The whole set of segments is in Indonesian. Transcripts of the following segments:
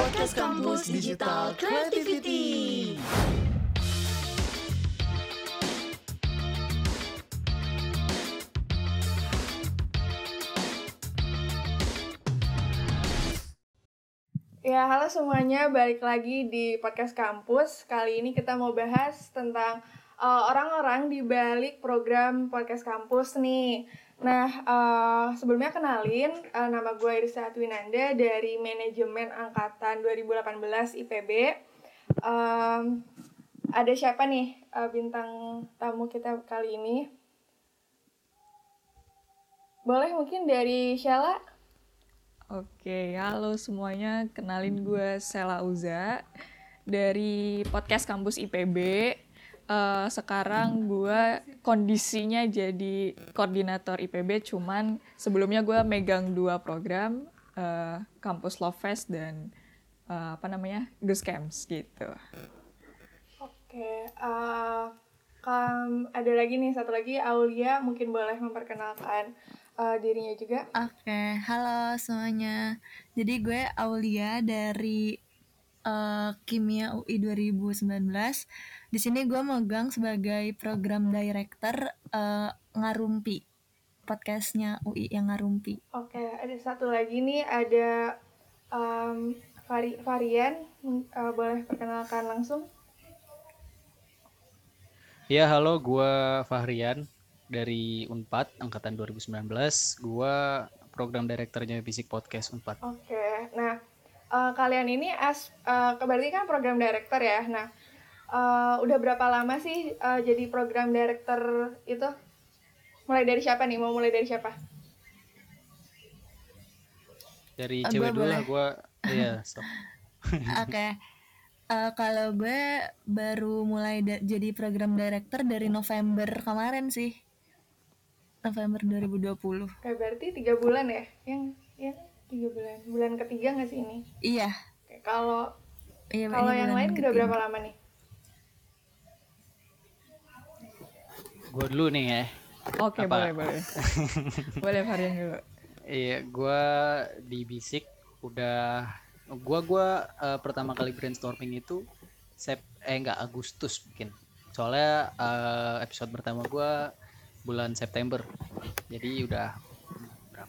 Podcast Kampus Digital Creativity. Ya, halo semuanya, balik lagi di podcast kampus. Kali ini kita mau bahas tentang uh, orang-orang di balik program podcast kampus nih. Nah, uh, sebelumnya kenalin, uh, nama gue Irisa Twinanda dari Manajemen Angkatan 2018 IPB. Um, ada siapa nih uh, bintang tamu kita kali ini? Boleh mungkin dari Sheila? Oke, halo semuanya. Kenalin gue Sela Uza dari podcast kampus IPB. Uh, sekarang gue kondisinya jadi koordinator IPB, cuman sebelumnya gue megang dua program, uh, kampus Love Fest dan uh, apa namanya Gus Camps gitu. Oke, uh, um, ada lagi nih satu lagi Aulia mungkin boleh memperkenalkan uh, dirinya juga. Oke, okay. halo semuanya. Jadi gue Aulia dari uh, Kimia UI 2019. Di sini gue megang sebagai program director uh, Ngarumpi podcastnya UI yang Ngarumpi. Oke, okay, ada satu lagi nih ada um, vari varian uh, boleh perkenalkan langsung. Ya, halo, gue Fahrian dari Unpad angkatan 2019. Gua program direkturnya Fisik Podcast Unpad. Oke. Okay. Nah, uh, kalian ini as uh, berarti kan program director ya. Nah, uh, udah berapa lama sih uh, jadi program director itu? Mulai dari siapa nih? Mau mulai dari siapa? Dari uh, cewek dulu lah gua. Iya, Oke. Okay. Uh, kalau gue baru mulai jadi program director dari November kemarin sih. November 2020. Kayak berarti tiga bulan ya? Yang ya tiga bulan. Bulan ketiga nggak sih ini? Iya. Kalau iya, kalau yang lain ketiga. udah berapa lama nih? Gue dulu nih ya. Oke okay, boleh boleh. boleh varian dulu. Iya, gue di Bisik udah gua gua uh, pertama kali brainstorming itu sep eh enggak Agustus mungkin. Soalnya uh, episode pertama gua bulan September jadi udah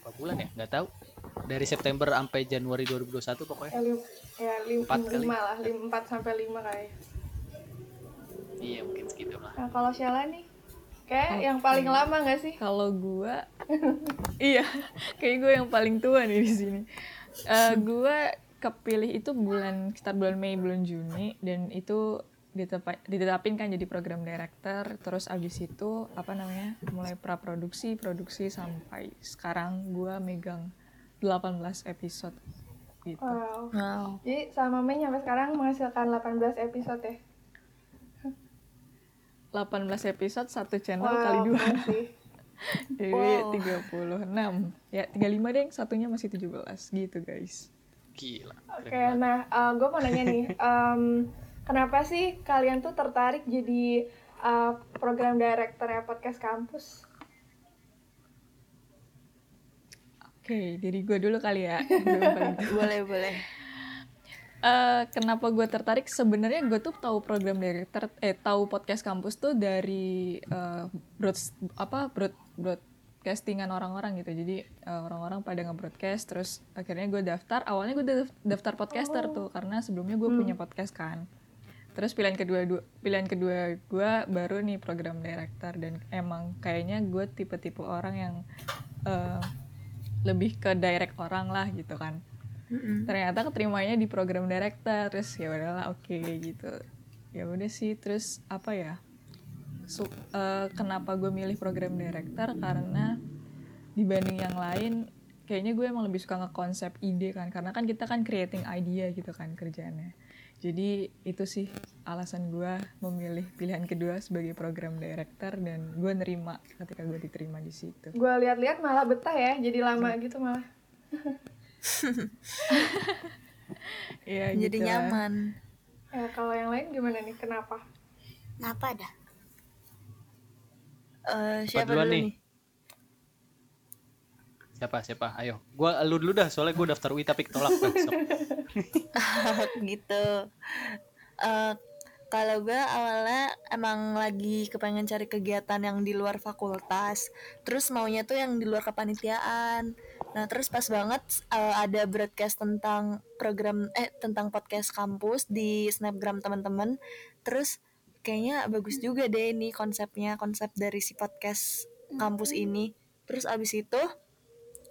berapa bulan ya? Nggak tahu. Dari September sampai Januari 2021 pokoknya. Ya, lim, ya lim, empat kali. lah lim, empat sampai lima kali iya mungkin segitu lah. Nah kalau Sheila nih kayak oh, yang paling lama nggak sih? Kalau gua iya kayak gue yang paling tua nih di sini. Uh, gua kepilih itu bulan sekitar bulan Mei bulan Juni dan itu ditetapin kan jadi program director terus abis itu apa namanya mulai praproduksi produksi sampai sekarang gue megang 18 episode gitu. Wow, wow. jadi sama Mei sampai sekarang menghasilkan 18 episode ya? 18 episode satu channel wow, kali dua. sih. jadi wow. 36 ya 35 deh satunya masih 17 gitu guys. Gila oke okay, nah uh, gue mau nanya nih um, kenapa sih kalian tuh tertarik jadi uh, program directornya podcast kampus? Oke, jadi gue dulu kali ya. boleh, boleh. Uh, kenapa gue tertarik? Sebenarnya gue tuh tahu program director, eh tahu podcast kampus tuh dari uh, broad apa broad broadcastingan orang-orang gitu. Jadi uh, orang-orang pada nge-broadcast, terus akhirnya gue daftar. Awalnya gue daftar podcaster oh. tuh karena sebelumnya gue hmm. punya podcast kan terus pilihan kedua dua, pilihan kedua gue baru nih program director dan emang kayaknya gue tipe-tipe orang yang uh, lebih ke direct orang lah gitu kan. Mm-hmm. ternyata keterimanya di program director terus ya udahlah oke okay, gitu. Ya udah sih terus apa ya? So, uh, kenapa gue milih program director? Karena dibanding yang lain kayaknya gue emang lebih suka ngekonsep ide kan. Karena kan kita kan creating idea gitu kan kerjanya jadi itu sih alasan gue memilih pilihan kedua sebagai program director dan gue nerima ketika gue diterima di situ. Gue lihat-lihat malah betah ya jadi lama gitu malah. Ya jadi gitu nyaman. Ya kalau yang lain gimana nih? Kenapa? Kenapa ada? Uh, siapa dulu nih, nih? Siapa siapa? Ayo. Gua lu dulu dah soalnya gua daftar UI tapi ketolak besok. gitu. Eh, kalau gue awalnya emang lagi kepengen cari kegiatan yang di luar fakultas. Terus maunya tuh yang di luar kepanitiaan. Nah terus pas banget eh, ada broadcast tentang program eh tentang podcast kampus di snapgram teman-teman terus kayaknya bagus juga deh ini konsepnya konsep dari si podcast kampus ini. Terus abis itu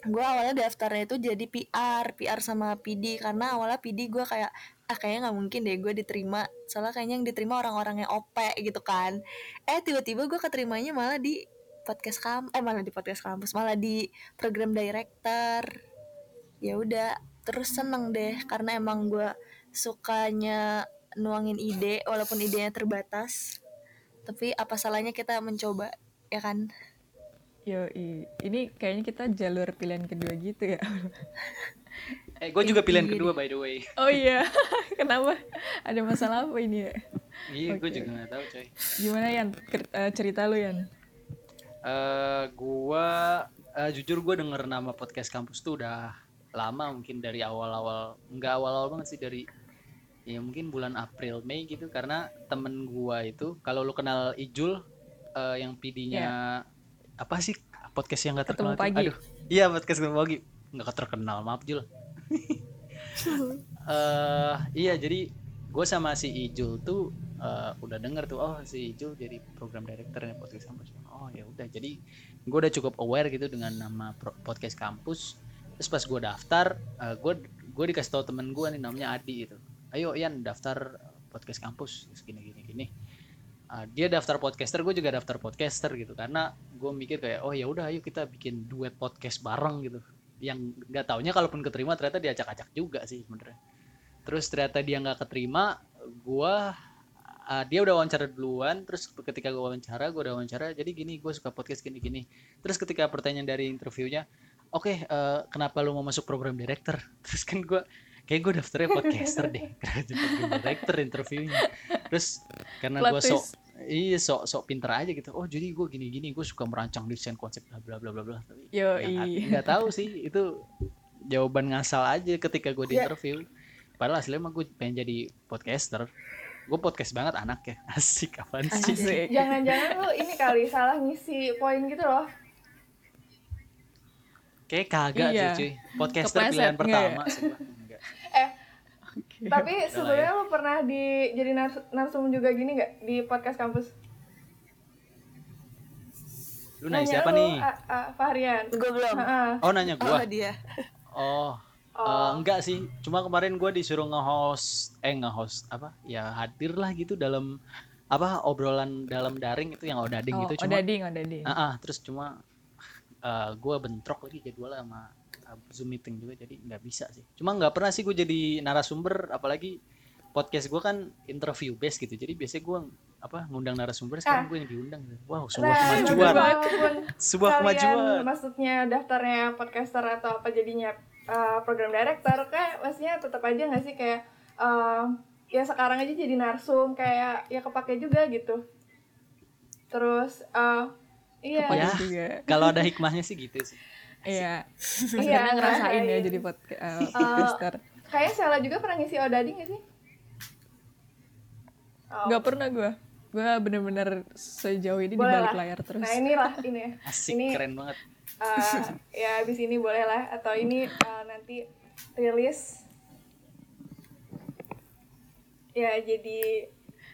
gue awalnya daftarnya itu jadi PR PR sama PD karena awalnya PD gue kayak ah kayaknya nggak mungkin deh gue diterima. Soalnya kayaknya yang diterima orang-orang yang OP gitu kan. Eh tiba-tiba gue keterimanya malah di podcast kam eh malah di podcast kampus malah di program director. Ya udah terus seneng deh karena emang gue sukanya nuangin ide walaupun idenya terbatas. Tapi apa salahnya kita mencoba ya kan Yo, ini kayaknya kita jalur pilihan kedua gitu ya. Eh, gue juga pilihan kedua by the way. Oh iya, kenapa? Ada masalah apa ini ya? Iya, gue Oke. juga nggak tahu coy. Gimana Yan? Eh, cerita lu Yan? Eh, gua eh, jujur gue denger nama podcast kampus tuh udah lama mungkin dari awal-awal nggak awal-awal banget sih dari ya mungkin bulan April Mei gitu karena temen gua itu kalau lu kenal Ijul eh, yang PD-nya apa sih podcast yang gak. Ketemu terkenal? Pagi. Aduh, iya podcast ketemu pagi nggak terkenal maaf Jul. eh iya jadi gue sama si Ijul tuh eh, udah denger tuh oh si Ijul jadi program directornya podcast kampus oh ya udah jadi gue udah cukup aware gitu dengan nama podcast kampus terus pas gue daftar gue gue dikasih tahu temen gue nih namanya Adi gitu ayo Ian daftar podcast kampus terus gini gini gini Ah, dia daftar podcaster gue juga daftar podcaster gitu. Karena gue mikir kayak oh ya udah ayo kita bikin duet podcast bareng gitu. Yang nggak taunya kalaupun keterima ternyata diacak-acak juga sih sebenarnya. Terus ternyata dia nggak keterima gua ah, dia udah wawancara duluan. Terus ketika gua wawancara gua udah wawancara jadi gini gue suka podcast gini gini. Terus ketika pertanyaan dari interviewnya oke eh, kenapa lu mau masuk program director? Terus kan gua kayak gue daftarnya podcaster deh. Jadi program director interviewnya. Terus karena gua sok iya sok sok pinter aja gitu. Oh jadi gue gini gini gue suka merancang desain konsep bla bla bla bla bla. Tapi Yo, yang i. nggak tahu sih. Itu jawaban ngasal aja ketika gue di Ya. interview. Padahal aslinya mah gue pengen jadi podcaster. Gue podcast banget anak ya. Asik apaan sih. Jangan-jangan lu ini kali salah ngisi poin gitu loh. kayak kagak Iya. sih cuy. Podcaster Kepleset, pilihan nggak pertama sumpah. Eh, tapi ya. sebelumnya lu pernah di jadi nars- narsum juga gini nggak di podcast kampus? lu nanya Nanya siapa lu, nih A- A- Fahrian. gue belum Heeh. oh nanya oh gue dia oh eh, enggak sih cuma kemarin gue disuruh nge-host eh nge-host apa ya hadir lah gitu dalam apa obrolan dalam daring itu yang odading Oh, gitu cuma odading, odading. Ah, ah, terus cuma gue bentrok lagi jadwalnya sama uh, zoom meeting juga jadi nggak bisa sih. Cuma nggak pernah sih gue jadi narasumber apalagi podcast gue kan interview based gitu. Jadi biasanya gue apa ngundang narasumber sekarang gue yang diundang. Wow sebuah Nah, kemajuan. sebuah kemajuan. maksudnya daftarnya podcaster atau apa jadinya uh, program director kayak maksudnya tetap aja nggak sih? Kayak uh, ya sekarang aja jadi narsum kayak ya kepake juga gitu. Terus uh, iya. Ya. kalau ada hikmahnya sih gitu sih Iya. Iya, Karena ngerasain ya ngerasain. jadi podca- eh, podcaster. kayak Sela juga pernah ngisi odading gak sih Oh, Gak pernah gue. Gue bener-bener sejauh ini di Boleh balik lah. layar terus. nah inilah ini ya asik Ini- keren banget uh, ya abis ini boleh lah atau ini uh, nanti rilis ya jadi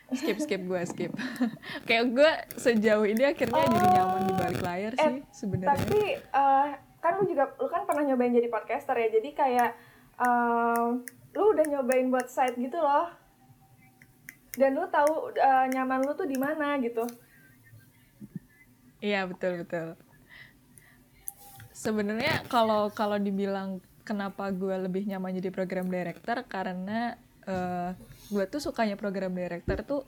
skip skip gue skip. Kayak gue sejauh ini akhirnya jadi nyaman di balik layar Eh, sih sebenarnya. tapi uh, kan lu juga lu kan pernah nyobain jadi podcaster ya jadi kayak um, lu udah nyobain buat site gitu loh dan lu tahu uh, nyaman lu tuh di mana gitu Iya betul betul. Sebenarnya kalau kalau dibilang kenapa gue lebih nyaman jadi program director karena eh, gue tuh sukanya program director tuh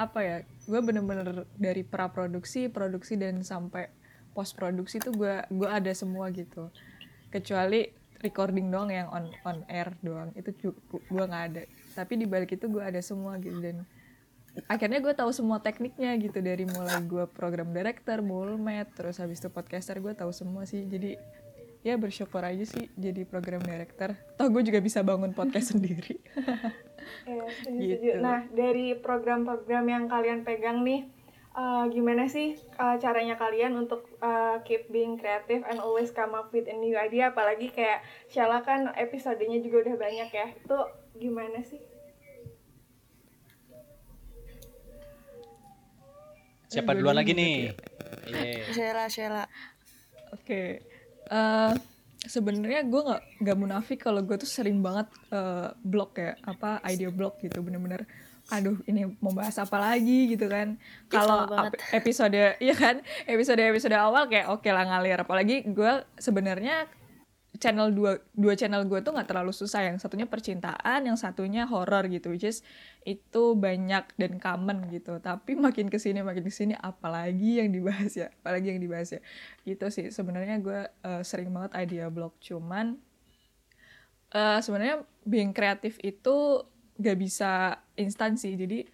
apa ya? Gue bener-bener dari pra produksi, produksi dan sampai post produksi tuh gue gue ada semua gitu. Kecuali recording doang yang on on air doang itu gue nggak ada. Tapi di balik itu gue ada semua gitu dan akhirnya gue tahu semua tekniknya gitu dari mulai gue program director, mulmet, terus habis itu podcaster gue tahu semua sih. Jadi ya bersyukur aja sih jadi program director toh gue juga bisa bangun podcast sendiri Iya, setuju, Gitu. setuju. Nah, dari program-program yang kalian pegang nih, eh, gimana sih eh, caranya kalian untuk eh, keep being creative and always come up with a new idea? Apalagi kayak Sheila kan episodenya juga udah banyak ya. Itu gimana sih? Siapa duluan dulu lagi nih? Iya. Sheila Sheila Oke, eh sebenarnya gue nggak nggak munafik kalau gue tuh sering banget eh, blog ya, apa idea blog gitu, bener-bener. Aduh, ini mau bahas apa lagi? gitu kan? Kalau episode, iya kan, episode episode awal kayak oke lah ngalir. Apalagi gue sebenarnya channel dua dua channel gue tuh nggak terlalu susah. Yang satunya percintaan yang satunya horror gitu which is itu banyak dan common gitu. Tapi makin ke sini makin ke sini apalagi yang dibahas ya apalagi yang dibahas ya. Itu sih. Sebenarnya gue eh, sering banget idea blog. Cuman eh, sebenarnya being kreatif itu gak bisa instan sih. Jadi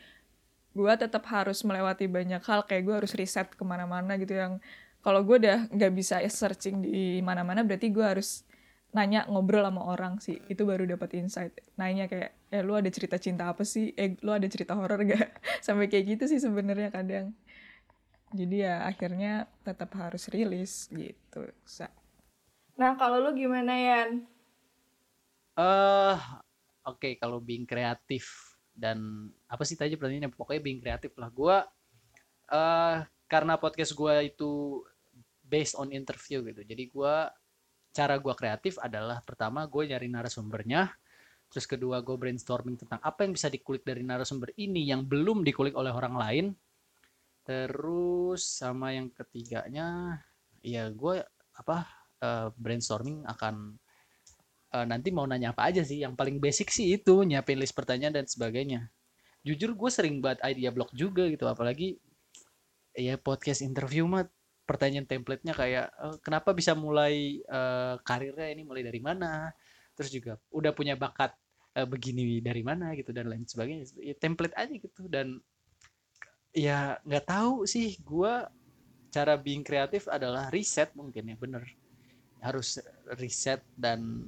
gue tetap harus melewati banyak hal. Kayak gue harus riset ke mana-mana gitu. Yang kalau gue udah nggak bisa searching di mana-mana berarti gue harus nanya ngobrol sama orang sih. Itu baru dapat insight. Nanya kayak eh lu ada cerita cinta apa sih? Eh lu ada cerita horor gak sampai kayak gitu sih sebenarnya kadang. Jadi ya akhirnya tetap harus rilis gitu Sa. Nah, kalau lu gimana, Yan? Eh, oke kalau being kreatif dan apa sih tadi pertanyaannya pokoknya being kreatif lah. Gua eh karena podcast gua itu based on interview gitu. Jadi gua cara gua kreatif adalah pertama gue nyari narasumbernya, terus kedua gue brainstorming tentang apa yang bisa dikulik dari narasumber ini yang belum dikulik oleh orang lain. Terus sama yang ketiganya ya gue apa eh, brainstorming akan eh, nanti mau nanya apa aja sih? Yang paling basic sih itu nyiapin list pertanyaan dan sebagainya. Jujur gue sering buat idea block juga gitu apalagi ya podcast interview mah pertanyaan template-nya kayak eh, kenapa bisa mulai eh, karirnya ini mulai dari mana? Terus juga udah punya bakat eh, begini dari mana? gitu dan lain sebagainya. Ya, template aja gitu dan ya nggak tahu sih gue cara being kreatif adalah riset mungkin ya bener. Harus riset dan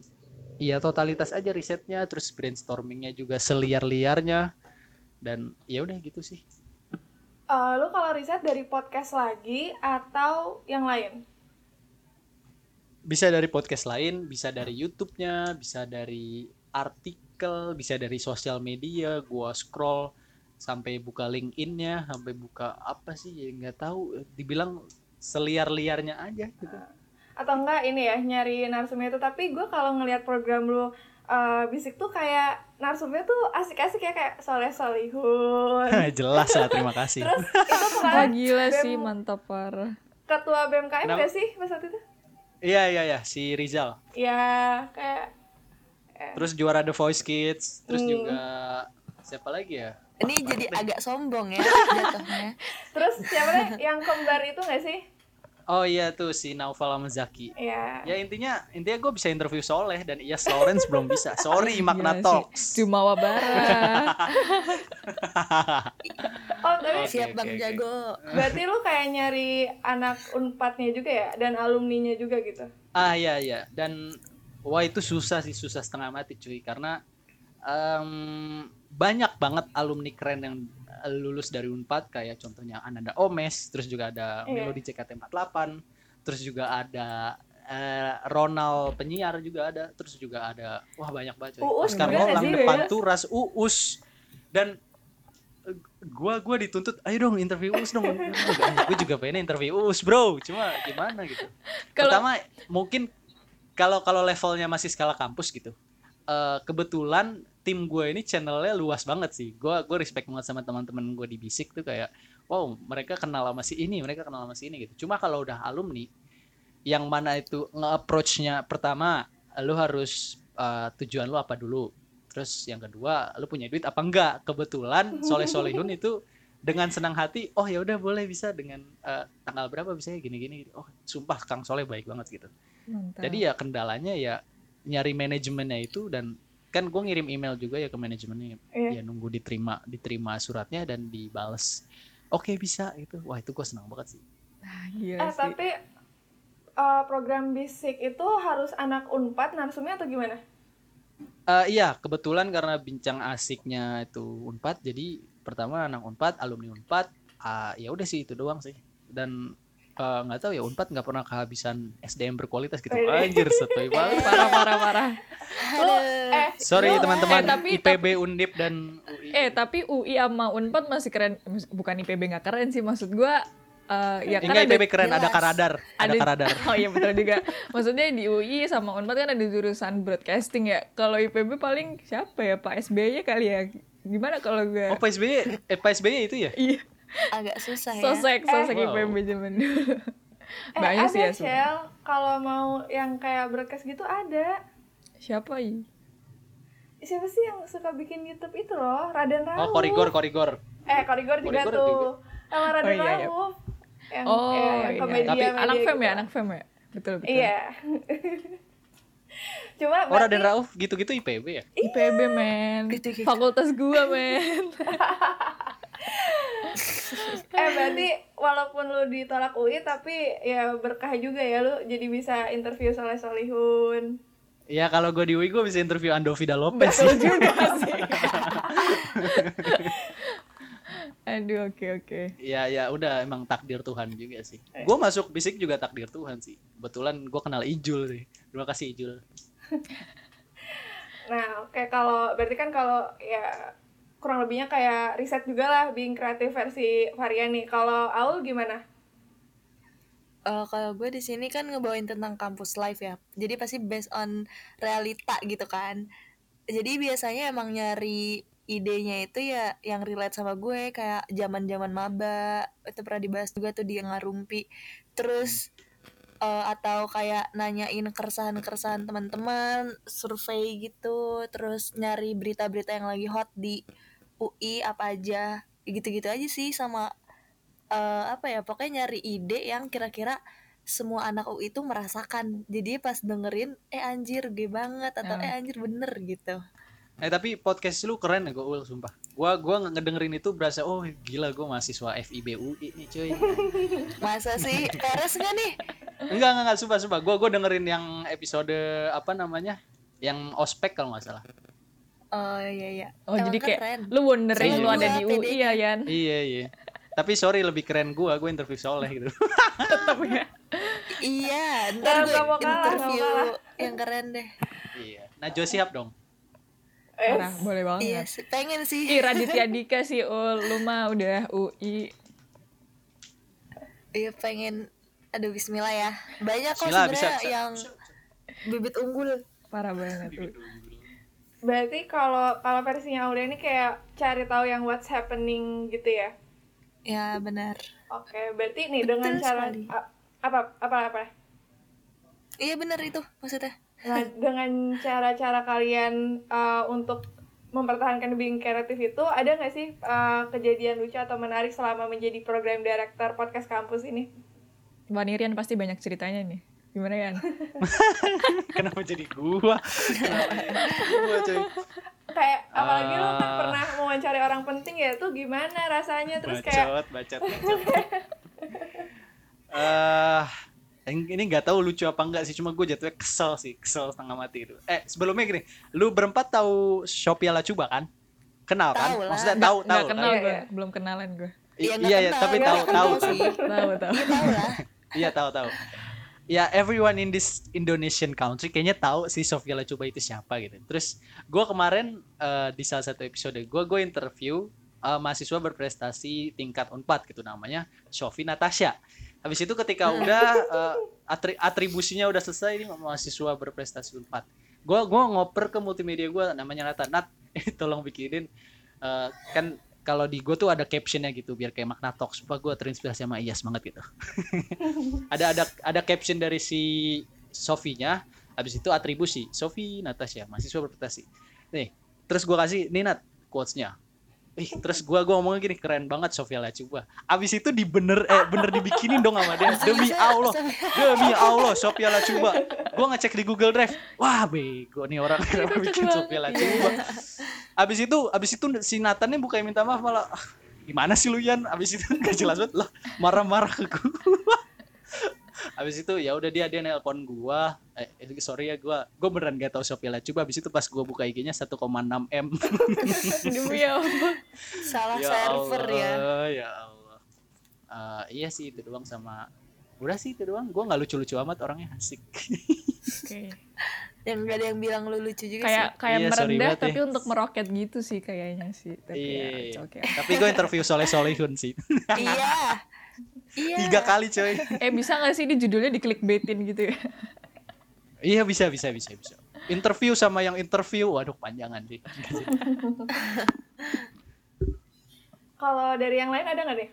ya totalitas aja risetnya terus brainstormingnya juga seliar-liarnya. Dan ya udah gitu sih. Eh, lu kalau riset dari podcast lagi atau yang lain? bisa dari podcast lain bisa dari YouTube-nya bisa dari artikel bisa dari sosial media. Gua scroll sampai buka LinkedIn-nya sampai buka apa sih ya nggak tahu. Dibilang seliar-liarnya aja gitu Atau enggak ini ya, nyari narsumnya itu. Tapi gue kalau ngelihat program lu eh, bisik tuh kayak narsumnya tuh asik-asik ya kayak soleh solihun. jelas lah terima kasih Terus itu wah kemarin gila BEM sih mantap parah ketua BMKM Kenapa? gak sih pas waktu itu? iya iya iya si Rizal Ya kayak terus juara The Voice Kids terus Hmm. juga siapa lagi ya ini jadi agak sombong ya jatuhnya terus siapa yang kembar itu gak sih? Oh iya tuh si Naufal sama Zaki Ya. ya intinya intinya gue bisa interview Soleh dan Iyas Lawrence belum bisa sorry Makna Gila sih. Talks cuma wabara Oh tapi Oke, siap bang oke. jago berarti lu kayak nyari anak unpadnya juga ya dan alumninya juga gitu. Ah iya iya dan wah itu susah sih susah setengah mati cuy karena em, banyak banget alumni keren yang lulus dari Unpad kayak contohnya Ananda Omes terus juga ada Iya. Melody CKT48 terus juga ada eh, Ronald penyiar juga ada terus juga ada wah banyak banget cuy Uus Oscar Nolang depan Uus? Turas Uus. Dan eh, gua gua dituntut ayo dong interview Uus dong. Gue juga pengen interview Uus bro. Cuma gimana gitu. Kalau- pertama mungkin kalau kalau levelnya masih skala kampus gitu eh, kebetulan tim gue ini channelnya luas banget sih. Gue gue respect banget sama teman-teman gue di bisik tuh kayak wow mereka kenal sama si ini mereka kenal sama si ini gitu. Cuma kalau udah alumni yang mana itu nge-approach-nya pertama lu harus eh, tujuan lu apa dulu? Terus yang kedua lu punya duit apa enggak? Kebetulan soleh solehun itu dengan senang hati oh ya udah boleh bisa dengan eh, tanggal berapa bisa ya gini gini oh sumpah kang soleh baik banget gitu. Mantap. jadi ya kendalanya ya nyari manajemennya itu dan kan gue ngirim email juga ya ke manajemennya Iya. ya nunggu diterima diterima suratnya dan dibales oke bisa itu wah itu gue senang banget sih Ah, gila Eh sih tapi uh, program bisik itu harus anak Unpad narsumnya atau gimana? Uh, iya, kebetulan karena bincang asiknya itu Unpad, jadi pertama anak Unpad, alumni Unpad, uh, ya udah sih itu doang sih. Dan nggak uh, tahu ya Unpad nggak pernah kehabisan SDM berkualitas gitu. Anjir, sotoy banget. parah parah parah. Lu, eh, Sorry teman-teman eh, tapi- IPB Undip dan UI. Eh tapi UI sama Unpad masih keren. Bukan IPB nggak keren sih maksud gua. eh, ya kan Enggak ada- IPB keren, ada karadar, ada, karadar. Oh iya betul juga. Maksudnya di UI sama Unpad kan ada jurusan broadcasting ya. Kalau IPB paling siapa ya Pak SBY kali ya. Gimana kalau gue? Oh, Pak SBY, eh Pak SBY itu ya? Iya. Agak susah ya Sosek, sosek Wow. IPB zaman dulu. eh, Banyak ada sih ya. Shell, kalau mau yang kayak broadcast gitu ada. Siapa ya? Siapa sih yang suka bikin YouTube itu loh? Raden Rauf. Oh, korigor, korigor. Eh, Korigor juga Korigor tuh. juga. Sama Raden Oh, iya, iya. Rauf. Yang, Oh ya, yang iya. komedia Tapi anak media fem ya, gitu. anak fem ya. Betul betul. Iya. Cuma Oh, Raden Rauf gitu-gitu IPB ya? IPB men. Gitu-gitu. Fakultas gua men. eh berarti walaupun lu ditolak UI tapi ya berkah juga ya lu jadi bisa interview Soleh Solihun. Ya kalau gue di UI gue bisa interview Andovida Lopez sih. Betul juga sih. Aduh oke oke. Ya ya udah emang takdir Tuhan juga sih. Gue masuk bisik juga takdir Tuhan sih. Kebetulan gue kenal Ijul sih. Terima kasih Ijul. Nah, oke kalau berarti kan kalau ya kurang lebihnya kayak riset juga lah being kreatif versi varian nih. Kalau Aul gimana? Eh, kalau gue di sini kan ngebawain tentang kampus life ya jadi pasti based on realita gitu kan jadi biasanya emang nyari idenya itu ya yang relate sama gue kayak zaman zaman maba itu pernah dibahas juga tuh di ngarumpi terus eh, atau kayak nanyain keresahan-keresahan teman-teman survei gitu terus nyari berita-berita yang lagi hot di UI apa aja gitu-gitu aja sih sama eh, apa ya pokoknya nyari ide yang kira-kira semua anak UI itu merasakan jadi pas dengerin eh anjir gede banget atau eh anjir bener gitu Eh tapi podcast lu keren ya gue ul sumpah. Gua gua ngedengerin itu berasa oh gila gue mahasiswa FIB UI nih cuy. masa sih peres nggak nih enggak enggak enggak sumpah sumpah. Gua gua dengerin yang episode apa namanya? Yang ospek kalau nggak salah. Oh iya iya Oh Emang jadi kayak keren. lu wondering lu ada gua, di UI ya Yan. Iya iya. Tapi sorry lebih keren gua, gue interview Soleh gitu. Tetap ya. iya ntar gue nggak mau kalah, nggak mau interview kalah. yang keren deh iya. Nah, Jo siap dong. Eh, Parah, boleh iya banget. sih pengen sih Ih Raditya Dika sih ul, lu mah udah UI. iya pengen aduh Bismillah ya banyak kok sebenarnya bisa. yang bibit unggul Parah banget tuh. Berarti kalau kalau versinya Aulia ini kayak cari tahu yang what's happening gitu ya. ya benar Oke, berarti nih Betul dengan cara a- apa apa apa iya benar itu maksudnya Nah, dengan cara-cara kalian uh, untuk mempertahankan being kreatif itu, ada nggak sih uh, kejadian lucu atau menarik selama menjadi program director podcast kampus ini? Mbak Nirian pasti banyak ceritanya nih. Gimana Yan? Kenapa jadi gua? Kenapa jadi gua? Kayak apalagi lu kan Ah. pernah mewawancari orang penting ya, tuh gimana rasanya? Terus kayak bacot, bacot, bacot. Eh, yang ini nggak tahu lucu apa enggak sih, cuma gue jatuhnya kesel sih, kesel setengah mati itu. Eh, sebelumnya gini, lu berempat tahu Shopee Lacuba kan? Kenal kan? Tahu. Maksudnya tahu, Nggak tahu kenal kan? Gue, iya. belum kenalan gue. I- Iya, iya, kenal, tapi tahu, tahu. sih. Tahu tahu. iya tahu Iya, tahu, tahu. Ya, everyone in this Indonesian country kayaknya tahu sih Sofia Lacuba itu siapa gitu. Terus gue kemarin eh, di salah satu episode gue gue interview eh, mahasiswa berprestasi tingkat Unpad gitu namanya Sofi Natasha. Habis itu ketika udah eh, atri- atribusinya udah selesai ini mahasiswa berprestasi Unpad. Gua gua ngoper ke multimedia gua namanya Nata. Nat, tolong bikinin eh, kan kalau di gue tuh ada captionnya gitu biar kayak makna talk. Supaya gue terinspirasi sama Iyas banget gitu. Ada ada ada caption dari si Sofinya habis itu atribusi Sofi Natasha mahasiswa berprestasi. Nih terus gue kasih nih Nat quotesnya Ih, terus gua gua ngomongnya gini keren banget Sofia Lacuba. Abis itu dibener eh bener dibikinin dong sama dia. Demi Allah. Demi Allah Sofia Lacuba. Gua ngecek di Google Drive. Wah, bego nih orang kenapa bikin Sofia Lacuba. Abis itu abis itu si Nathan nih bukannya minta maaf malah "Ah, gimana sih lu Yan? Abis itu gak jelas banget lah marah-marah ke gua. Habis itu ya udah dia dia nelpon gua eh eh, sorry ya gua gua beneran gak tahu Shopee Live coba habis itu pas gua buka IG-nya 1,6 m Demi apa? Salah server ya. Allah, ya Allah Eh, iya sih itu doang sama udah sih itu doang gua nggak lucu-lucu amat orangnya asik Oke. Dan gak ada yang bilang lu lucu juga Kayak kayak Iya, merendah banget ya. tapi untuk meroket gitu sih kayaknya sih. Tapi ya, Iya. okay. tapi gue interview Soleh Solihun sih sih. iya. Iya. tiga kali coy Eh bisa gak sih di judulnya di clickbaitin gitu ya? iya bisa bisa bisa bisa interview sama yang interview waduh panjangan sih Kalau dari yang lain ada nggak deh?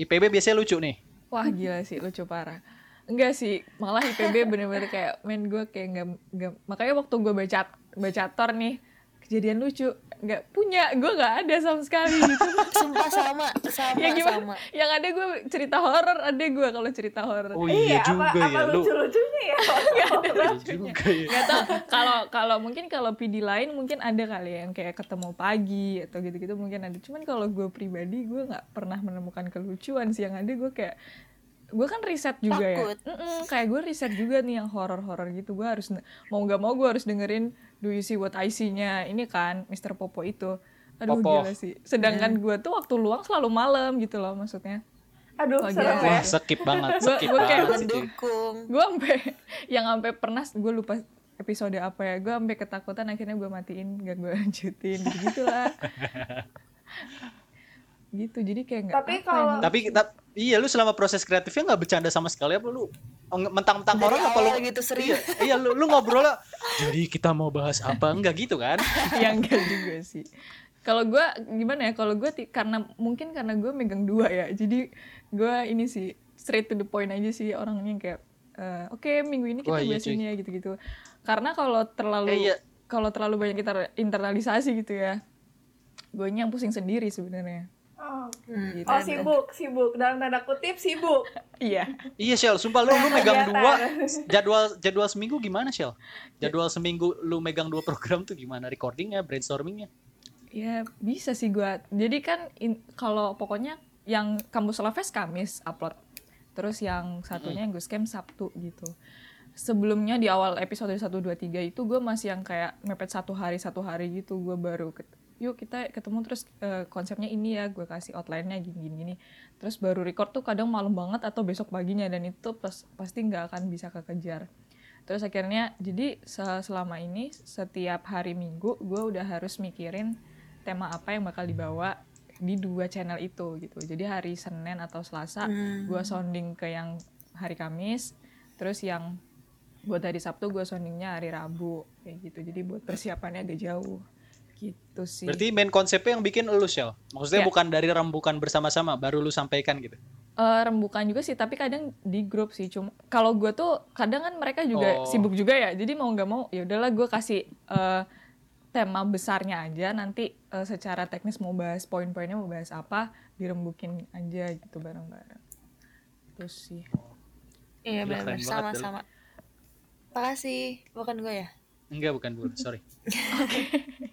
IPB biasanya lucu nih Wah gila sih lucu parah. Enggak sih, malah IPB bener-bener kayak main gue kayak nggak nggak makanya waktu gue baca baca tor nih kejadian lucu nggak punya gue nggak ada sama sekali gitu. Sumpah sama, sama, ya gimana? sama. Yang ada gue cerita horor ada gue kalau cerita horor. oh iya, juga apa, ya apa lu lucu-lucunya ya? Iya juga ya Gak tau kalau kalau mungkin kalau PD lain mungkin ada kali ya yang kayak ketemu pagi atau gitu-gitu mungkin ada. Cuman kalau gue pribadi gue nggak pernah menemukan kelucuan sih yang ada gue kayak gue kan riset juga Takut. ya Mm-mm, kayak gue riset juga nih yang horor-horor gitu gue harus mau nggak mau gue harus dengerin Do You See What I See-nya ini kan Mr. Popo itu aduh Popo. gila sih sedangkan gue tuh waktu luang selalu malam gitu loh maksudnya Aduh, Oh, serem ya. wah skip banget Gua- skip gua kayak banget sih cuy. Mendukung. gue sampai yang sampai pernah gue lupa episode apa ya gue sampai ketakutan akhirnya gue matiin gak gue lanjutin gitu gitulah gitu. Jadi kayak nggak Tapi kalau- yang- tapi tap- iya lu selama proses kreatifnya nggak bercanda sama sekali apa lu Oh, mentang-mentang Dari orang apa lu? gitu serius. iya, iya lu, lu ngobrol lah jadi kita mau bahas apa? Enggak gitu kan? Yang enggak juga sih. Kalau gue gimana ya kalau gue karena mungkin karena gue megang dua ya jadi gue ini sih straight to the point aja sih orangnya kayak eh, oke minggu ini kita Wah, iya, bahas ini ya gitu-gitu. Karena kalau terlalu Eh, iya. kalau terlalu banyak kita internalisasi gitu ya gue yang pusing sendiri sebenarnya Oh. Hmm. gitu. Oh sibuk, sibuk. Dalam tanda kutip sibuk. iya iya Shell sumpah lu lu megang dua jadwal jadwal seminggu gimana Shell jadwal seminggu lu megang dua program tuh gimana recordingnya brainstormingnya Ya bisa sih gua. Jadi kan kalau pokoknya yang kampus Lafes Kamis upload. Terus yang satunya yang gue scam Sabtu gitu. Sebelumnya di awal episode 1 2 3 itu gue masih yang kayak mepet satu hari satu hari gitu gue baru yuk kita ketemu terus eh, konsepnya ini ya gue kasih outline-nya gini gini. Terus baru record tuh kadang malam banget atau besok paginya dan itu pas, pasti nggak akan bisa kekejar. Terus akhirnya jadi se- selama ini setiap hari Minggu gue udah harus mikirin tema apa yang bakal dibawa di dua channel itu gitu. Jadi hari Senin atau Selasa gue sounding ke yang hari Kamis, terus yang buat hari Sabtu gue soundingnya hari Rabu kayak gitu. Jadi buat persiapannya agak jauh gitu sih. berarti main konsepnya yang bikin lu Shell maksudnya Ya. bukan dari rembukan bersama-sama baru lu sampaikan gitu Eh, rembukan juga sih, tapi kadang di grup sih. Cuma kalau gue tuh kadang kan mereka juga Oh. sibuk juga ya. Jadi mau nggak mau ya udahlah gue kasih eh, tema besarnya aja. Nanti eh, secara teknis mau bahas poin-poinnya mau bahas apa, dirembukin aja gitu bareng-bareng. Terus sih. Iya benar sama-sama. Makasih, bukan gue ya. enggak bukan bu sorry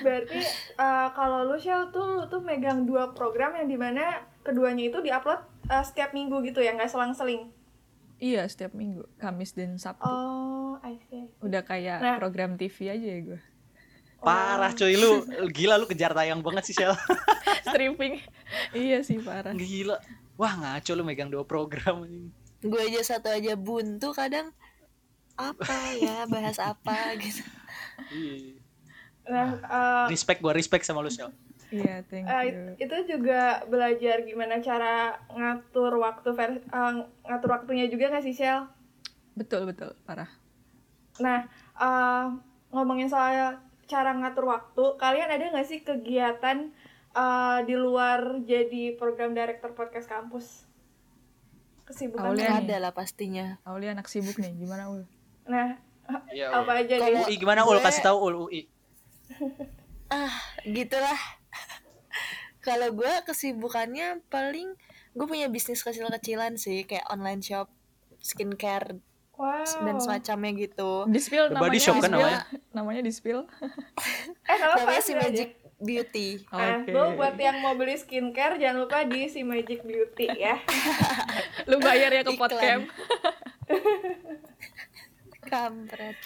Berarti eh, kalau lu Shell tuh lu tuh megang dua program yang di mana keduanya itu diupload eh, setiap minggu gitu ya, nggak selang-seling. Iya setiap minggu, Kamis dan Sabtu. Oh, I see. Udah kayak Nah. program TV aja ya gue. parah cuy lu gila lu kejar tayang banget sih Shell Stripping. iya sih parah. gila wah ngaco lu megang dua program ini Gue aja satu aja buntu kadang apa ya bahas apa gitu. Iya. Nah, eh, respect gua respect sama lu Shell Iya, thank eh, you. itu juga belajar gimana cara ngatur waktu ver- eh, ngatur waktunya juga nggak sih Shell? Betul betul parah. Nah, eh, ngomongin soal cara ngatur waktu, kalian ada nggak sih kegiatan eh, di luar jadi program director podcast kampus? Kesibukan Aulia. Ada lah pastinya. Aulia anak sibuk nih, gimana Ul? Nah, Iya, apa aja nih? UI gimana ul Gue- kasih tahu ul UI Ah, gitulah. Kalau gue kesibukannya paling gue punya bisnis kecil-kecilan sih kayak online shop skincare Wow. dan semacamnya gitu. Di spill The namanya Body Shop kan di-spill. namanya? Namanya di spill. Eh, Namanya si spill aja. Magic Beauty. Nah, Oke. lo buat yang mau beli skincare jangan lupa di si Magic Beauty ya. Lu bayar ya ke Iklan. Kampret.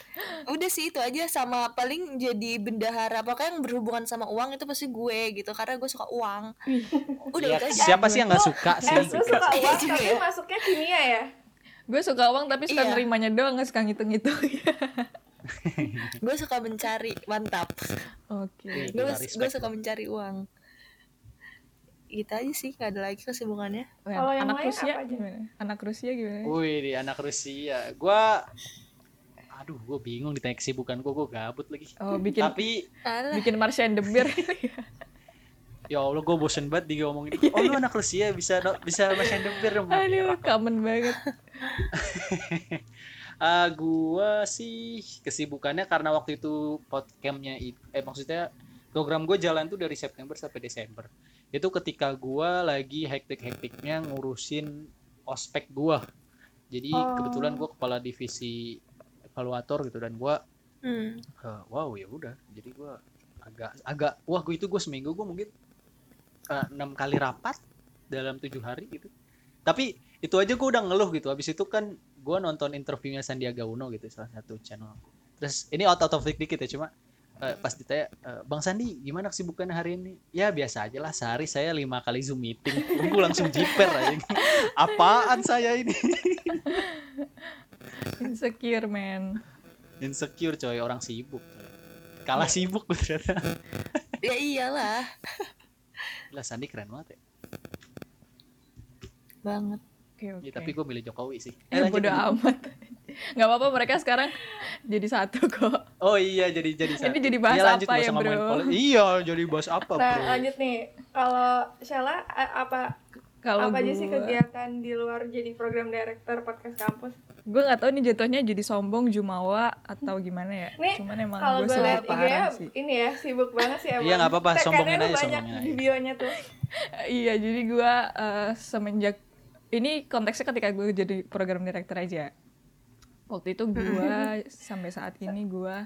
Udah sih itu aja sama paling jadi bendahara pokoknya yang berhubungan sama uang itu pasti gue gitu karena gue suka uang. Udah Ya, itu aja. siapa sih yang nggak suka sih? Eh, lu suka uang tapi ya. masuknya kimia ya? Gue suka uang tapi suka Iya. nerimanya doang, gak suka ngitung-ngitung. Gue suka mencari mantap. Oke. Iya, Gue gue suka mencari uang. Gitu aja sih, gak ada lagi kesibukannya. Kalau yang anak lain Rusia apa aja? gimana? Anak Rusia gimana? Wih, di anak Rusia. Gua aduh, gue bingung ditanya kesibukan gue, gue gabut lagi. Oh, bikin Tapi Alah, bikin Marsha and the Bear. ya Allah, gue bosen banget diomongin. Oh, lu anak Rusia bisa bisa masih dempir dong. Aduh, common banget. Ah, gua sih kesibukannya karena waktu itu podcamnya itu eh maksudnya program gue jalan tuh dari September sampai Desember. Itu ketika gua lagi hektik-hektiknya ngurusin ospek gua. Jadi Oh. kebetulan gua kepala divisi evaluator gitu dan gua hmm. eh, wow ya udah. Jadi gua agak agak wah gue itu gue seminggu gue mungkin eh, enam kali rapat dalam tujuh hari gitu. Tapi itu aja gue udah ngeluh gitu. Habis itu kan gue nonton interviewnya Sandiaga Uno gitu salah satu channel. Terus ini out of topic dikit ya cuma eh, pas ditanya eh, Bang Sandi gimana kesibukannya hari ini? Ya biasa aja lah sehari saya lima kali zoom meeting. Gue langsung jiper aja. Apaan saya ini? Insecure, man. Insecure coy orang sibuk. Kalah sibuk gue ternyata. Ya iyalah, Lah Sandi keren banget ya. banget. Oke, oke. Ya, tapi gue milih Jokowi sih. Eh, bodo lanjut. amat. Gak apa-apa mereka sekarang jadi satu kok. Oh iya jadi jadi Ini jadi bahas Iya, lanjut, apa ya, bro? Iya jadi bahas apa Nah, bro? lanjut nih. Kalau Sheila a- apa Kalau apa aja gue, sih kegiatan di luar jadi program director podcast kampus? gue gak tahu nih jatuhnya jadi sombong, jumawa atau gimana ya. Nih, Cuman emang Kalau gue ya, parah sih. ini ya sibuk banget sih emang. Iya, nggak apa-apa, sombongin aja, banyak sombongin di aja. bionya tuh. Iya, jadi gue eh, semenjak ini konteksnya ketika gue jadi program director aja. Waktu itu gue sampai saat ini gue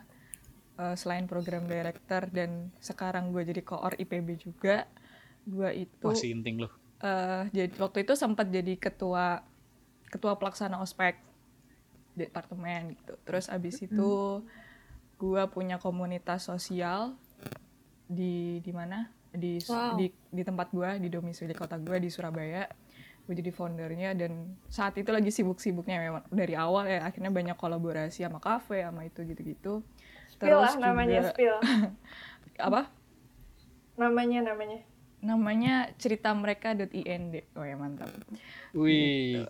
eh, selain program director dan sekarang gue jadi koor IPB juga, gue itu Wah si inting lu. Eh, jadi waktu itu sempat jadi ketua ketua pelaksana ospek departemen gitu. Terus abis itu gue punya komunitas sosial di di mana di Wow. di di tempat gue di domisili kota gue di Surabaya gue jadi foundernya dan saat itu lagi sibuk-sibuknya memang dari awal ya akhirnya banyak kolaborasi sama kafe sama itu gitu-gitu Spill lah namanya juga spill. apa Namanya namanya. Namanya cerita mereka.ind oh ya mantap Wih.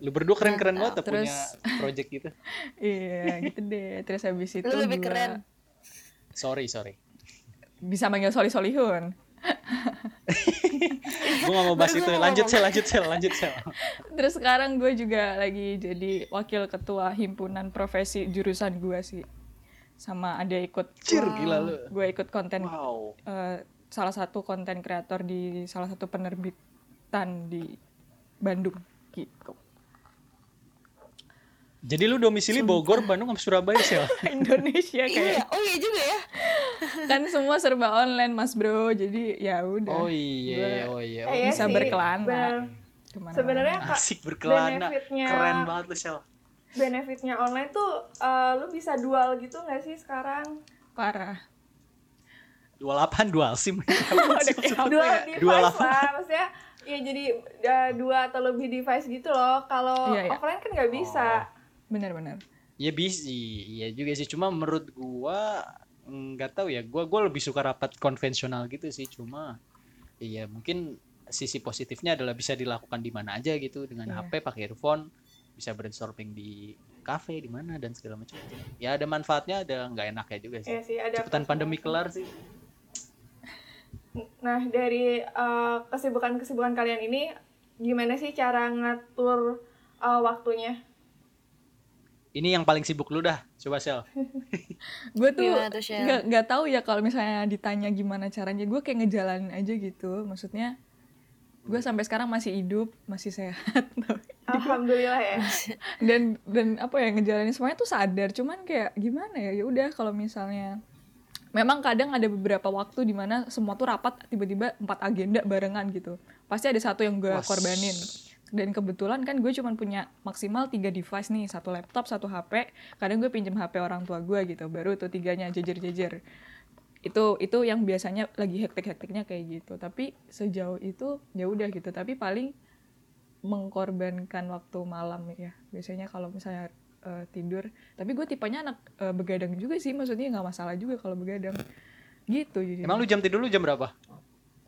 Lu berdua keren-keren banget tuh punya Terus- project gitu. iya gitu deh terus habis itu Lu lebih gua keren. Sorry sorry. bisa manggil Soli Solihun Gue gak mau bahas itu. Lanjut sel, lanjut sel, lanjut sel. terus sekarang gue juga lagi jadi wakil ketua himpunan profesi jurusan gue sih sama ada ikut Cir, gila lu. gue ikut konten Wow. eh, salah satu konten kreator di salah satu penerbitan di Bandung gitu Jadi lu domisili Bogor, Bandung, sama Surabaya sel. Indonesia Iya, kayak oh iya juga ya. kan semua serba online mas bro jadi ya udah Oh iya, oh iya. Iya bisa sih, berkelana. Sebenarnya Kak, Asik berkelana. benefitnya- Keren banget lu sel. benefitnya online tuh eh, lu bisa dual gitu nggak sih sekarang? parah 28 dual sim. Dua ya? device Dua lah, maksudnya ya jadi eh, dua atau lebih device gitu loh. Kalau Iya, iya. offline kan nggak bisa. benar-benar Ya bisa, iya juga sih. Cuma menurut gua nggak tahu ya. Gua gua lebih suka rapat konvensional gitu sih. Cuma iya mungkin sisi positifnya adalah bisa dilakukan di mana aja gitu dengan Iya. HP pakai earphone, bisa brainstorming di kafe di mana dan segala macam. Ya ada manfaatnya, ada nggak enaknya juga sih. Iya sih ada. Cepetan pandemi kelar sih. Nah dari eh, kesibukan-kesibukan kalian ini gimana sih cara ngatur eh, waktunya? Ini yang paling sibuk lu dah. Coba sel. gue tuh nggak nggak tahu ya kalau misalnya ditanya gimana caranya gue kayak ngejalanin aja gitu maksudnya gue sampai sekarang masih hidup masih sehat Alhamdulillah ya. dan dan apa ya ngejalanin semuanya tuh sadar cuman kayak gimana ya ya udah kalau misalnya memang kadang ada beberapa waktu di mana semua tuh rapat tiba-tiba empat agenda barengan gitu. Pasti ada satu yang gue Was. korbanin. Dan kebetulan kan gue cuma punya maksimal tiga device nih satu laptop satu hp kadang gue pinjem hp orang tua gue gitu baru tuh tiganya jejer-jejer. Itu itu yang biasanya lagi hektik-hektiknya kayak gitu. Tapi sejauh itu ya udah gitu. Tapi paling mengkorbankan waktu malam ya biasanya kalau misalnya eh, tidur tapi gue tipenya anak eh, begadang juga sih maksudnya nggak masalah juga kalau begadang gitu jadi Emang lu jam tidur lu jam berapa?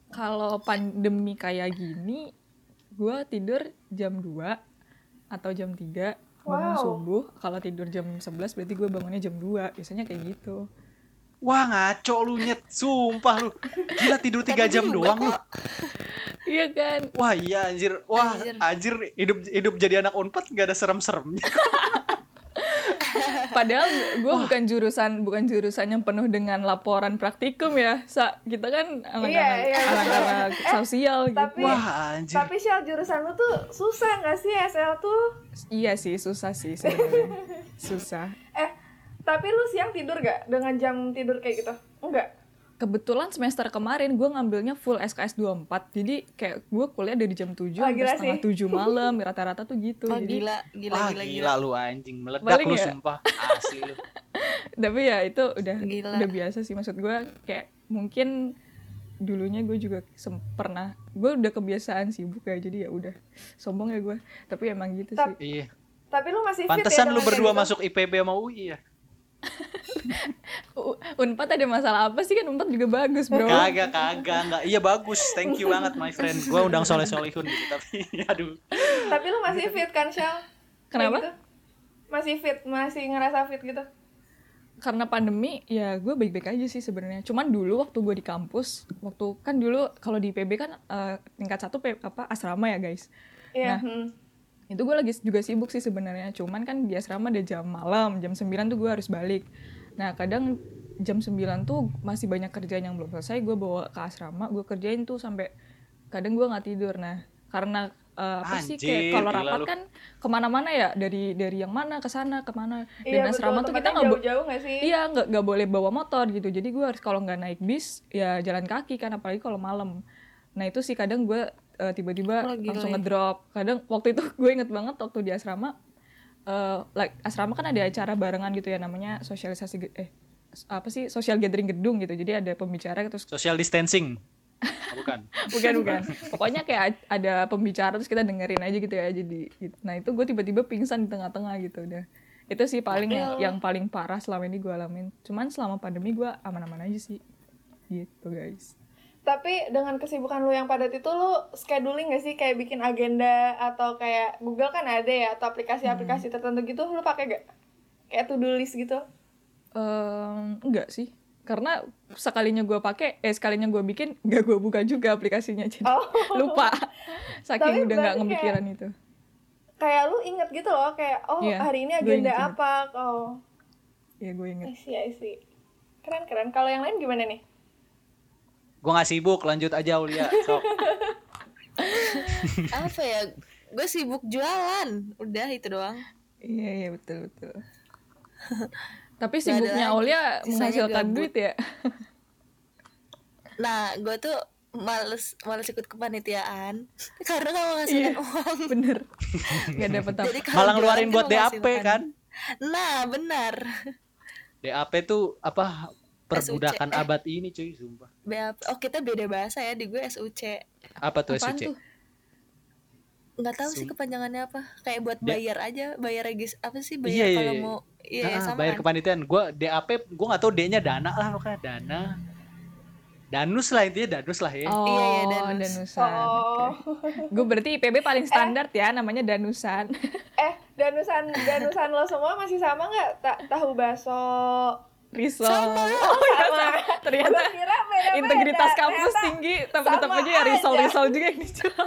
kalau pandemi kayak gini gue tidur jam 2 atau jam 3 bangun Wow. subuh kalau tidur jam 11 berarti gue bangunnya jam 2 biasanya kayak gitu Wah ngaco lu nyet, sumpah lu. Gila tidur 3 jam doang lu. iya kan Wah iya anjir, wah Anjir. anjir hidup hidup jadi anak unpad gak ada serem-seremnya. Padahal gue bukan jurusan bukan jurusan yang penuh dengan laporan praktikum ya. Sa, kita kan anak-anak Iya, iya, anak-anak sosial gitu. Tapi Wah anjir. tapi Shell jurusan lu tuh susah nggak sih SL tuh? Iya sih, susah sih sebenarnya. susah. Eh, tapi lu siang tidur gak dengan jam tidur kayak gitu? Enggak. Kebetulan semester kemarin gue ngambilnya full SKS 24. Jadi kayak gue kuliah dari jam 7 Wah, sampai setengah sih. 7 malam, rata-rata tuh gitu. Oh Jadi gila, gila, Wah gila, gila, gila. lu anjing meledak Paling lu ya? sumpah asli lu. tapi ya itu udah Gila. udah biasa sih maksud gue kayak mungkin dulunya gue juga pernah gue udah kebiasaan sibuk ya jadi ya udah sombong ya gue tapi emang gitu sih Tap- Iya. Tapi lu masih fit ya Pantesan lu dengan kayak berdua gitu? masuk IPB sama UI ya? Unpad ada masalah apa sih kan Unpad juga bagus bro Kagak, kagak, enggak. Iya bagus, thank you banget my friend. Gua undang soleh solehun gitu, tapi aduh. Tapi lu masih fit kan, Shell? Kenapa? gitu? Masih fit, masih ngerasa fit gitu? karena pandemi ya gue baik-baik aja sih sebenarnya cuman dulu waktu gue di kampus waktu kan dulu kalau di PB kan eh, tingkat satu apa asrama ya guys Iya. Nah, hmm. Itu gue lagi juga sibuk sih sebenarnya cuman kan di asrama ada jam malam jam 9 tuh gue harus balik nah kadang jam 9 tuh masih banyak kerjaan yang belum selesai gue bawa ke asrama gue kerjain tuh sampai kadang gue nggak tidur nah karena eh, apa sih kayak Anjir, kalau rapat lu. kan ke mana-mana ya dari dari yang mana ke sana ke mana dan Iya, betul. asrama tuh kita nggak jauh-jauh nggak sih? Iya nggak nggak boleh bawa motor gitu. Jadi gue harus kalau nggak naik bis ya jalan kaki kan apalagi kalau malam. Nah itu sih kadang gue eh, tiba-tiba Oh, langsung ya. ngedrop. Kadang waktu itu gue inget banget waktu di asrama. eh like asrama kan ada acara barengan gitu ya namanya sosialisasi eh apa sih social gathering gedung gitu. Jadi ada pembicara terus Social distancing. Bukan. bukan bukan. Pokoknya kayak ad- ada pembicara terus kita dengerin aja gitu ya. Jadi gitu. nah itu gue tiba-tiba pingsan di tengah-tengah gitu udah. Itu sih paling yang, yang paling parah selama ini gue alamin. Cuman selama pandemi gue aman-aman aja sih. Gitu guys. Tapi dengan kesibukan lu yang padat itu lu scheduling gak sih kayak bikin agenda atau kayak Google kan ada ya atau aplikasi-aplikasi tertentu gitu lu pakai gak? Kayak to-do list gitu? Ehm, enggak sih. Karena sekalinya gue pakai, eh sekalinya gue bikin, nggak gue buka juga aplikasinya jadi Oh. lupa. Tapi Saking udah nggak ngepikiran itu. Kayak lu inget gitu loh kayak oh Iya, hari ini agenda apa? Oh, Ya gue inget. I see, I see. Keren keren. Kalau yang lain gimana nih? Gua nggak sibuk, lanjut aja Aulia. Sok. Apa ya? Gue sibuk jualan. Udah itu doang. Iya iya betul betul. Tapi sibuknya. Aulia menghasilkan duit ya. Nah, gue tuh males males ikut kepanitiaan karena gak menghasilkan Iya. uang. Bener. Gak dapet apa. Malah ngeluarin kan buat DAP kan? Nah, benar. DAP tuh apa? Perbudakan SUC. abad ini cuy, sumpah. Oh, kita beda bahasa ya di gue SUC. Apa tuh Apaan SUC? tuh? Nggak tahu sih Sum- kepanjangannya apa. Kayak buat bayar aja, bayar regis apa sih bayar Iya, iya, kalau iya. mau iya Ah, sama bayar kan? kepanitiaan. Gua DAP, gua nggak tahu D-nya dana lah pokoknya dana. Danus lah intinya danus lah ya. Oh, Iya, iya, Danus. Danusan. Oh. Gue berarti IPB paling standar ya, namanya Danusan. Eh, danusan danusan lo semua masih sama nggak? Ta tahu bakso. Risol. Oh, sama. Ternyata kira beda-beda. integritas kampus Ternyata tinggi, tapi tetap aja ya aja. risol-risol juga yang dijual.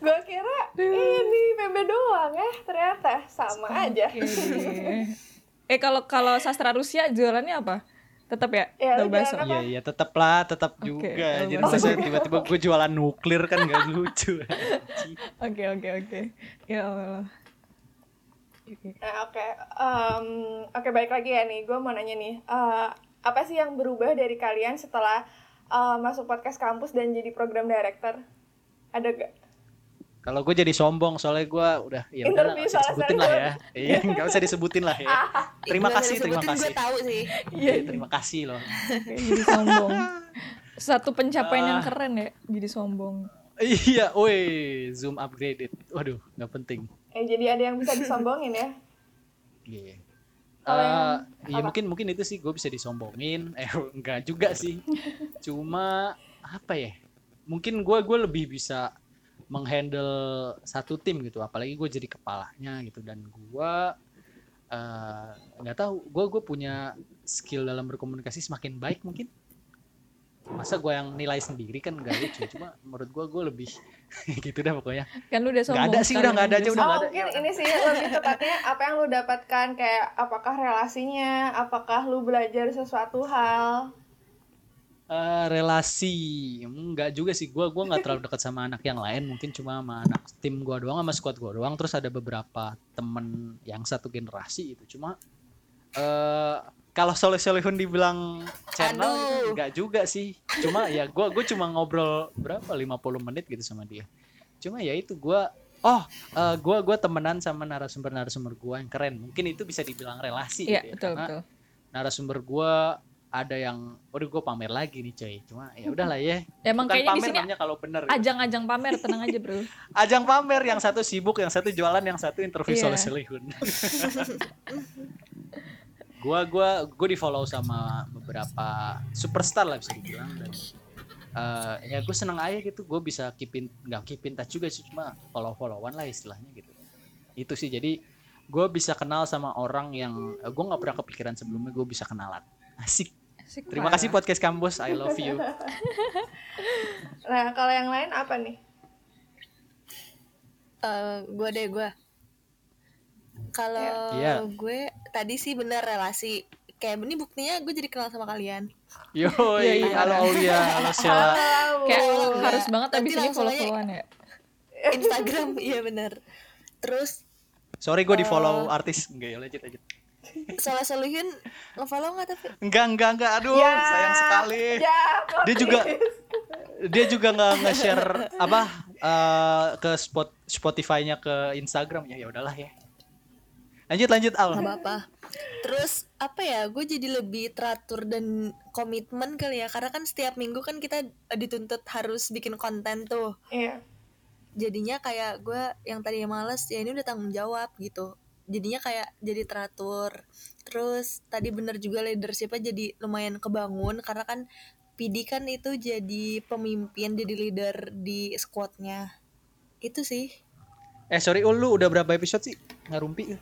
Gue kira ini PB doang ya, ternyata sama aja. Oke deh. Eh kalau kalau sastra Rusia jualannya apa? Tetap ya, Ya, jualan Iya iya tetep lah, tetep Oke, juga. Jadi masa tiba-tiba gue jualan nuklir kan gak lucu. Oke oke oke. Ya Allah. Oke. Em, oke, balik lagi ya nih. Gue mau nanya nih. eh, apa sih yang berubah dari kalian setelah eh, masuk podcast kampus dan jadi program director? Ada gak? Kalau gue jadi sombong soalnya gue udah ya udah disebutin lah ya. Iya nggak usah disebutin lah ya. Terima Nggak kasih terima kasih. gue tahu sih Iya terima kasih loh. Jadi sombong. Satu pencapaian yang Ah. keren ya, jadi sombong. Iya, woi zoom upgraded. Waduh nggak penting. Eh, jadi ada yang bisa disombongin ya? Iya. Yang- iya apa? mungkin mungkin itu sih gue bisa disombongin. Eh enggak juga sih. Cuma apa ya? Mungkin gue gue lebih bisa menghandle satu tim gitu. Apalagi gue jadi kepalanya gitu dan gue eh, nggak tahu. Gue gue punya skill dalam berkomunikasi semakin baik mungkin. Masa gue yang nilai sendiri kan gak lucu. Cuma menurut gue gue lebih gitu dah pokoknya. Kan lu udah sombong. Nggak ada sih, udah nggak ada aja, udah oh, nggak ada. mungkin ini sih lebih tepatnya apa yang lu dapatkan kayak apakah relasinya, apakah lu belajar sesuatu hal? Eh, relasi enggak juga sih gua gua nggak terlalu dekat sama anak yang lain mungkin cuma sama anak tim gua doang sama squad gua doang terus ada beberapa temen yang satu generasi itu cuma eh kalau soleh solehun dibilang channel Aduh. enggak juga sih cuma ya gua gua cuma ngobrol berapa 50 menit gitu sama dia cuma ya itu gua oh eh, gua gua temenan sama narasumber narasumber gua yang keren mungkin itu bisa dibilang relasi Iya, gitu ya, betul, karena betul. narasumber gua ada yang waduh gue pamer lagi nih coy cuma ya udahlah ya Emang bukan kayaknya di pamer sini namanya kalau bener ajang-ajang pamer, tenang aja, Bro. ajang pamer yang satu sibuk yang satu jualan yang satu interview Iya. soleh gua gua gua di follow sama beberapa superstar lah bisa dibilang dan eh, ya gue seneng aja gitu gue bisa keepin nggak keepin touch juga sih cuma follow followan lah istilahnya gitu itu sih jadi gue bisa kenal sama orang yang gue nggak pernah kepikiran sebelumnya gue bisa kenalan asik Asik Terima kasih podcast kampus. I love you. Nah, kalau yang lain apa nih? Eh, gue deh gue kalau Iya. gue tadi sih bener relasi kayak ini buktinya gue jadi kenal sama kalian Yo, Iya, iya. halo Aulia, halo Sheila. Kayak Oh, harus enggak. banget abis Nanti ini aja. follow-followan ya. Instagram iya bener terus Sorry gue di follow artis. Enggak ya, lanjut lanjut. salah soluhin ngefollow nggak tapi Enggak, enggak, enggak. Aduh, Ya. sayang sekali. Ya, Dia juga dia juga nggak nge-share apa eh, ke spot Spotify-nya ke Instagram ya. Ya udahlah ya. Lanjut lanjut Al. nggak apa-apa terus apa ya gue jadi lebih teratur dan komitmen kali ya karena kan setiap minggu kan kita dituntut harus bikin konten tuh Iya. jadinya kayak gue yang tadinya males ya ini udah tanggung jawab gitu jadinya kayak jadi teratur terus tadi bener juga leadershipnya jadi lumayan kebangun karena kan PD kan itu jadi pemimpin jadi leader di squadnya itu sih Eh sorry Ul, lu udah berapa episode sih? Ngarumpi.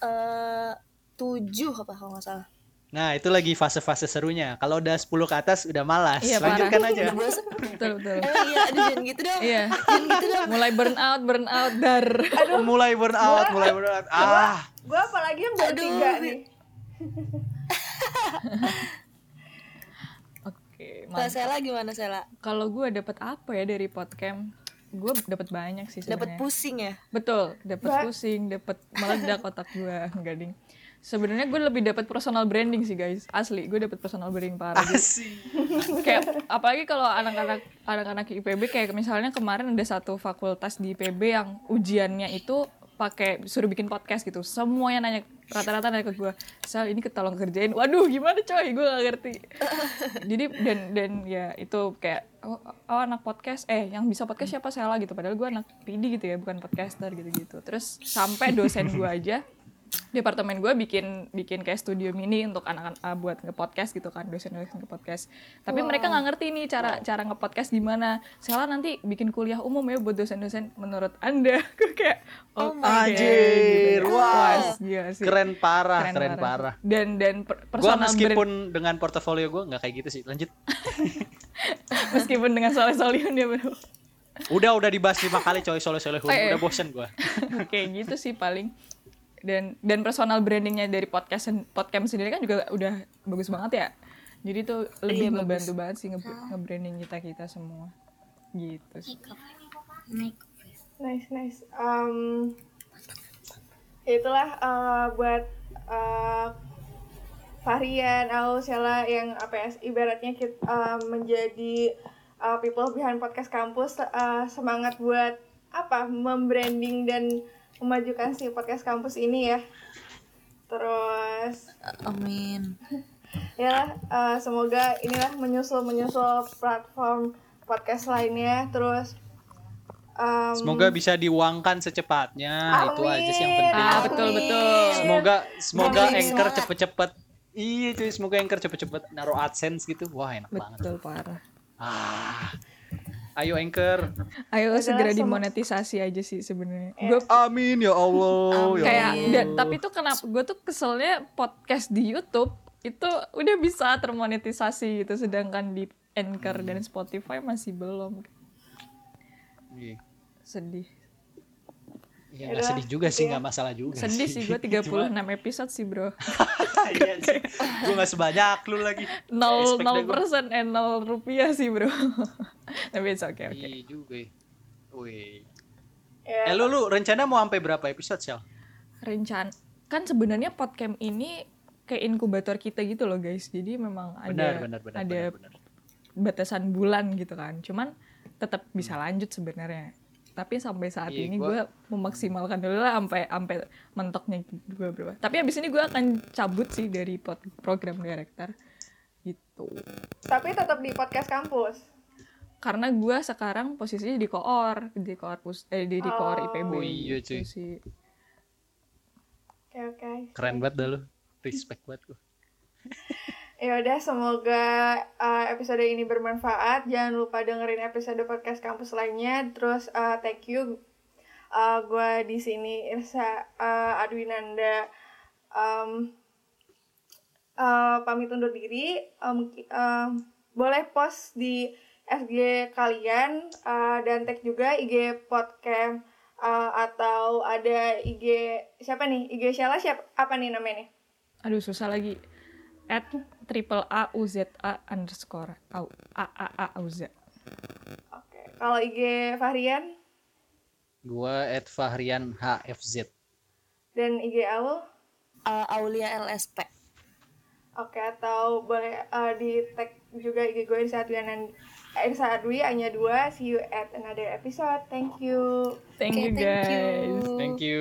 Eh tujuh apa kalau nggak salah Nah, itu lagi fase-fase serunya. Kalau udah 10 ke atas udah malas. Iya, Lanjutkan parah. aja. udah bosan Betul, betul. oh iya aduh jangan gitu dong Iya. Mulai burn out, burn out, dar. mulai burn out, mulai burn out. Ah, Gue apalagi yang baru Aduh. tiga nih. Oke, kalau mantap. Sela gimana Sela Kalau gue dapet apa ya dari podcast? Gue dapet banyak sih dapat sebenarnya. pusing ya Betul, dapet Ba- pusing, dapet meledak otak gue, enggak ding. Sebenarnya gue lebih dapet personal branding sih guys, asli gue dapet personal branding parah. Asik. kayak apalagi kalau anak-anak anak-anak IPB kayak misalnya kemarin ada satu fakultas di IPB yang ujiannya itu pakai suruh bikin podcast gitu semuanya nanya rata-rata nanya ke gue sal ini ketolong kerjain. Waduh gimana coy? Gue gak ngerti. Jadi dan dan ya itu kayak oh, oh anak podcast. Eh yang bisa podcast siapa? Sela gitu. Padahal gue anak PD gitu ya bukan podcaster gitu gitu terus sampai dosen gue aja departemen gue bikin bikin kayak studio mini untuk anak-anak ah, buat ngepodcast gitu kan dosen-dosen ngepodcast tapi mereka nggak ngerti nih cara cara ngepodcast gimana Sela nanti bikin kuliah umum ya buat dosen-dosen menurut anda gue kayak oh, oke, Anjir, gitu. wow. Wah, gila sih. Keren parah, keren, parah. dan dan per- Gua personal brand- meskipun dengan portofolio gue nggak kayak gitu sih. Lanjut. meskipun dengan soleh solihun ya bro Udah udah dibahas lima kali coy soleh soleh Oh, iya. Udah bosen gue. kayak gitu sih paling dan dan personal brandingnya dari podcast podcast sendiri kan juga udah bagus banget ya. Jadi tuh lebih ngebantu banget sih nge- nge-branding kita kita semua. Gitu sih. Nice, nice. Um, itulah uh, buat uh, Varian, Au, Sela yang apa ya ibaratnya kita uh, menjadi uh, people behind podcast kampus uh, semangat buat apa membranding dan memajukan si podcast kampus ini ya. Terus Amin. ya uh, semoga inilah menyusul menyusul platform podcast lainnya terus um, Semoga bisa diuangkan secepatnya. Itu aja sih yang Amin. penting. Ah, betul betul. Semoga semoga Amin. anchor cepet-cepet. Iya cuy, semoga anchor cepet-cepet naruh AdSense gitu. Wah, enak banget. Betul parah. Ah. Ayo anchor. Ayo Adalah segera dimonetisasi aja sih sebenarnya. Ya. Gue Amin ya Allah. ya kayak Allah. dan- tapi tuh kenapa gue tuh keselnya podcast di YouTube itu udah bisa termonetisasi gitu sedangkan di Anchor dan Spotify masih belum. Iya. Sedih. Ya, nggak sedih juga sih, nggak masalah juga Sedih sih gue 36 Cuma- episode sih, Bro. Iya sih. Gue nggak sebanyak lu lagi. nol Expect nol deh gua. persen eh nol rupiah sih, Bro. tapi it's okay, oke. Iya juga. ya. Wih. ya, Eh lu lu rencana mau sampai berapa episode, Sel? Rencana kan sebenarnya podcast ini kayak inkubator kita gitu loh, guys. Jadi memang ada Benar, benar, benar, ada benar, benar. batasan bulan gitu kan. Cuman tetap bisa lanjut sebenarnya. Tapi sampai saat Iya, ini gua- gue memaksimalkan dulu lah sampai sampai mentoknya gue berapa. Tapi abis ini gue akan cabut sih dari pod- program director gitu. tapi tetap di podcast kampus. Karena gue sekarang posisinya di koor, di koor pus, eh di, di koor Oh. IPB. Oh iya, gitu cuy. Oke oke. Keren banget dah lu. Respect banget gua. Ya udah semoga uh, episode ini bermanfaat. Jangan lupa dengerin episode podcast kampus lainnya. Terus uh, thank you. Uh, gue di sini Irsa uh, Adwinanda um, uh, pamit undur diri. Um, um, boleh post di SG kalian uh, dan tag juga IG podcast uh, atau ada IG siapa nih? IG Sheila siapa apa nih namanya? Aduh susah lagi. At triple A U Z A underscore A A A A U Z. Oke. Kalau IG Fahrian Gua at Fahrian HFZ. dan IG Aul, Uh, Aulia LSP. oke atau boleh uh, di tag juga IG gue Irsa Adwianan Irsa Adwi hanya dua. See you at another episode. Thank you. Thank Oke, you thank guys. you. Thank you.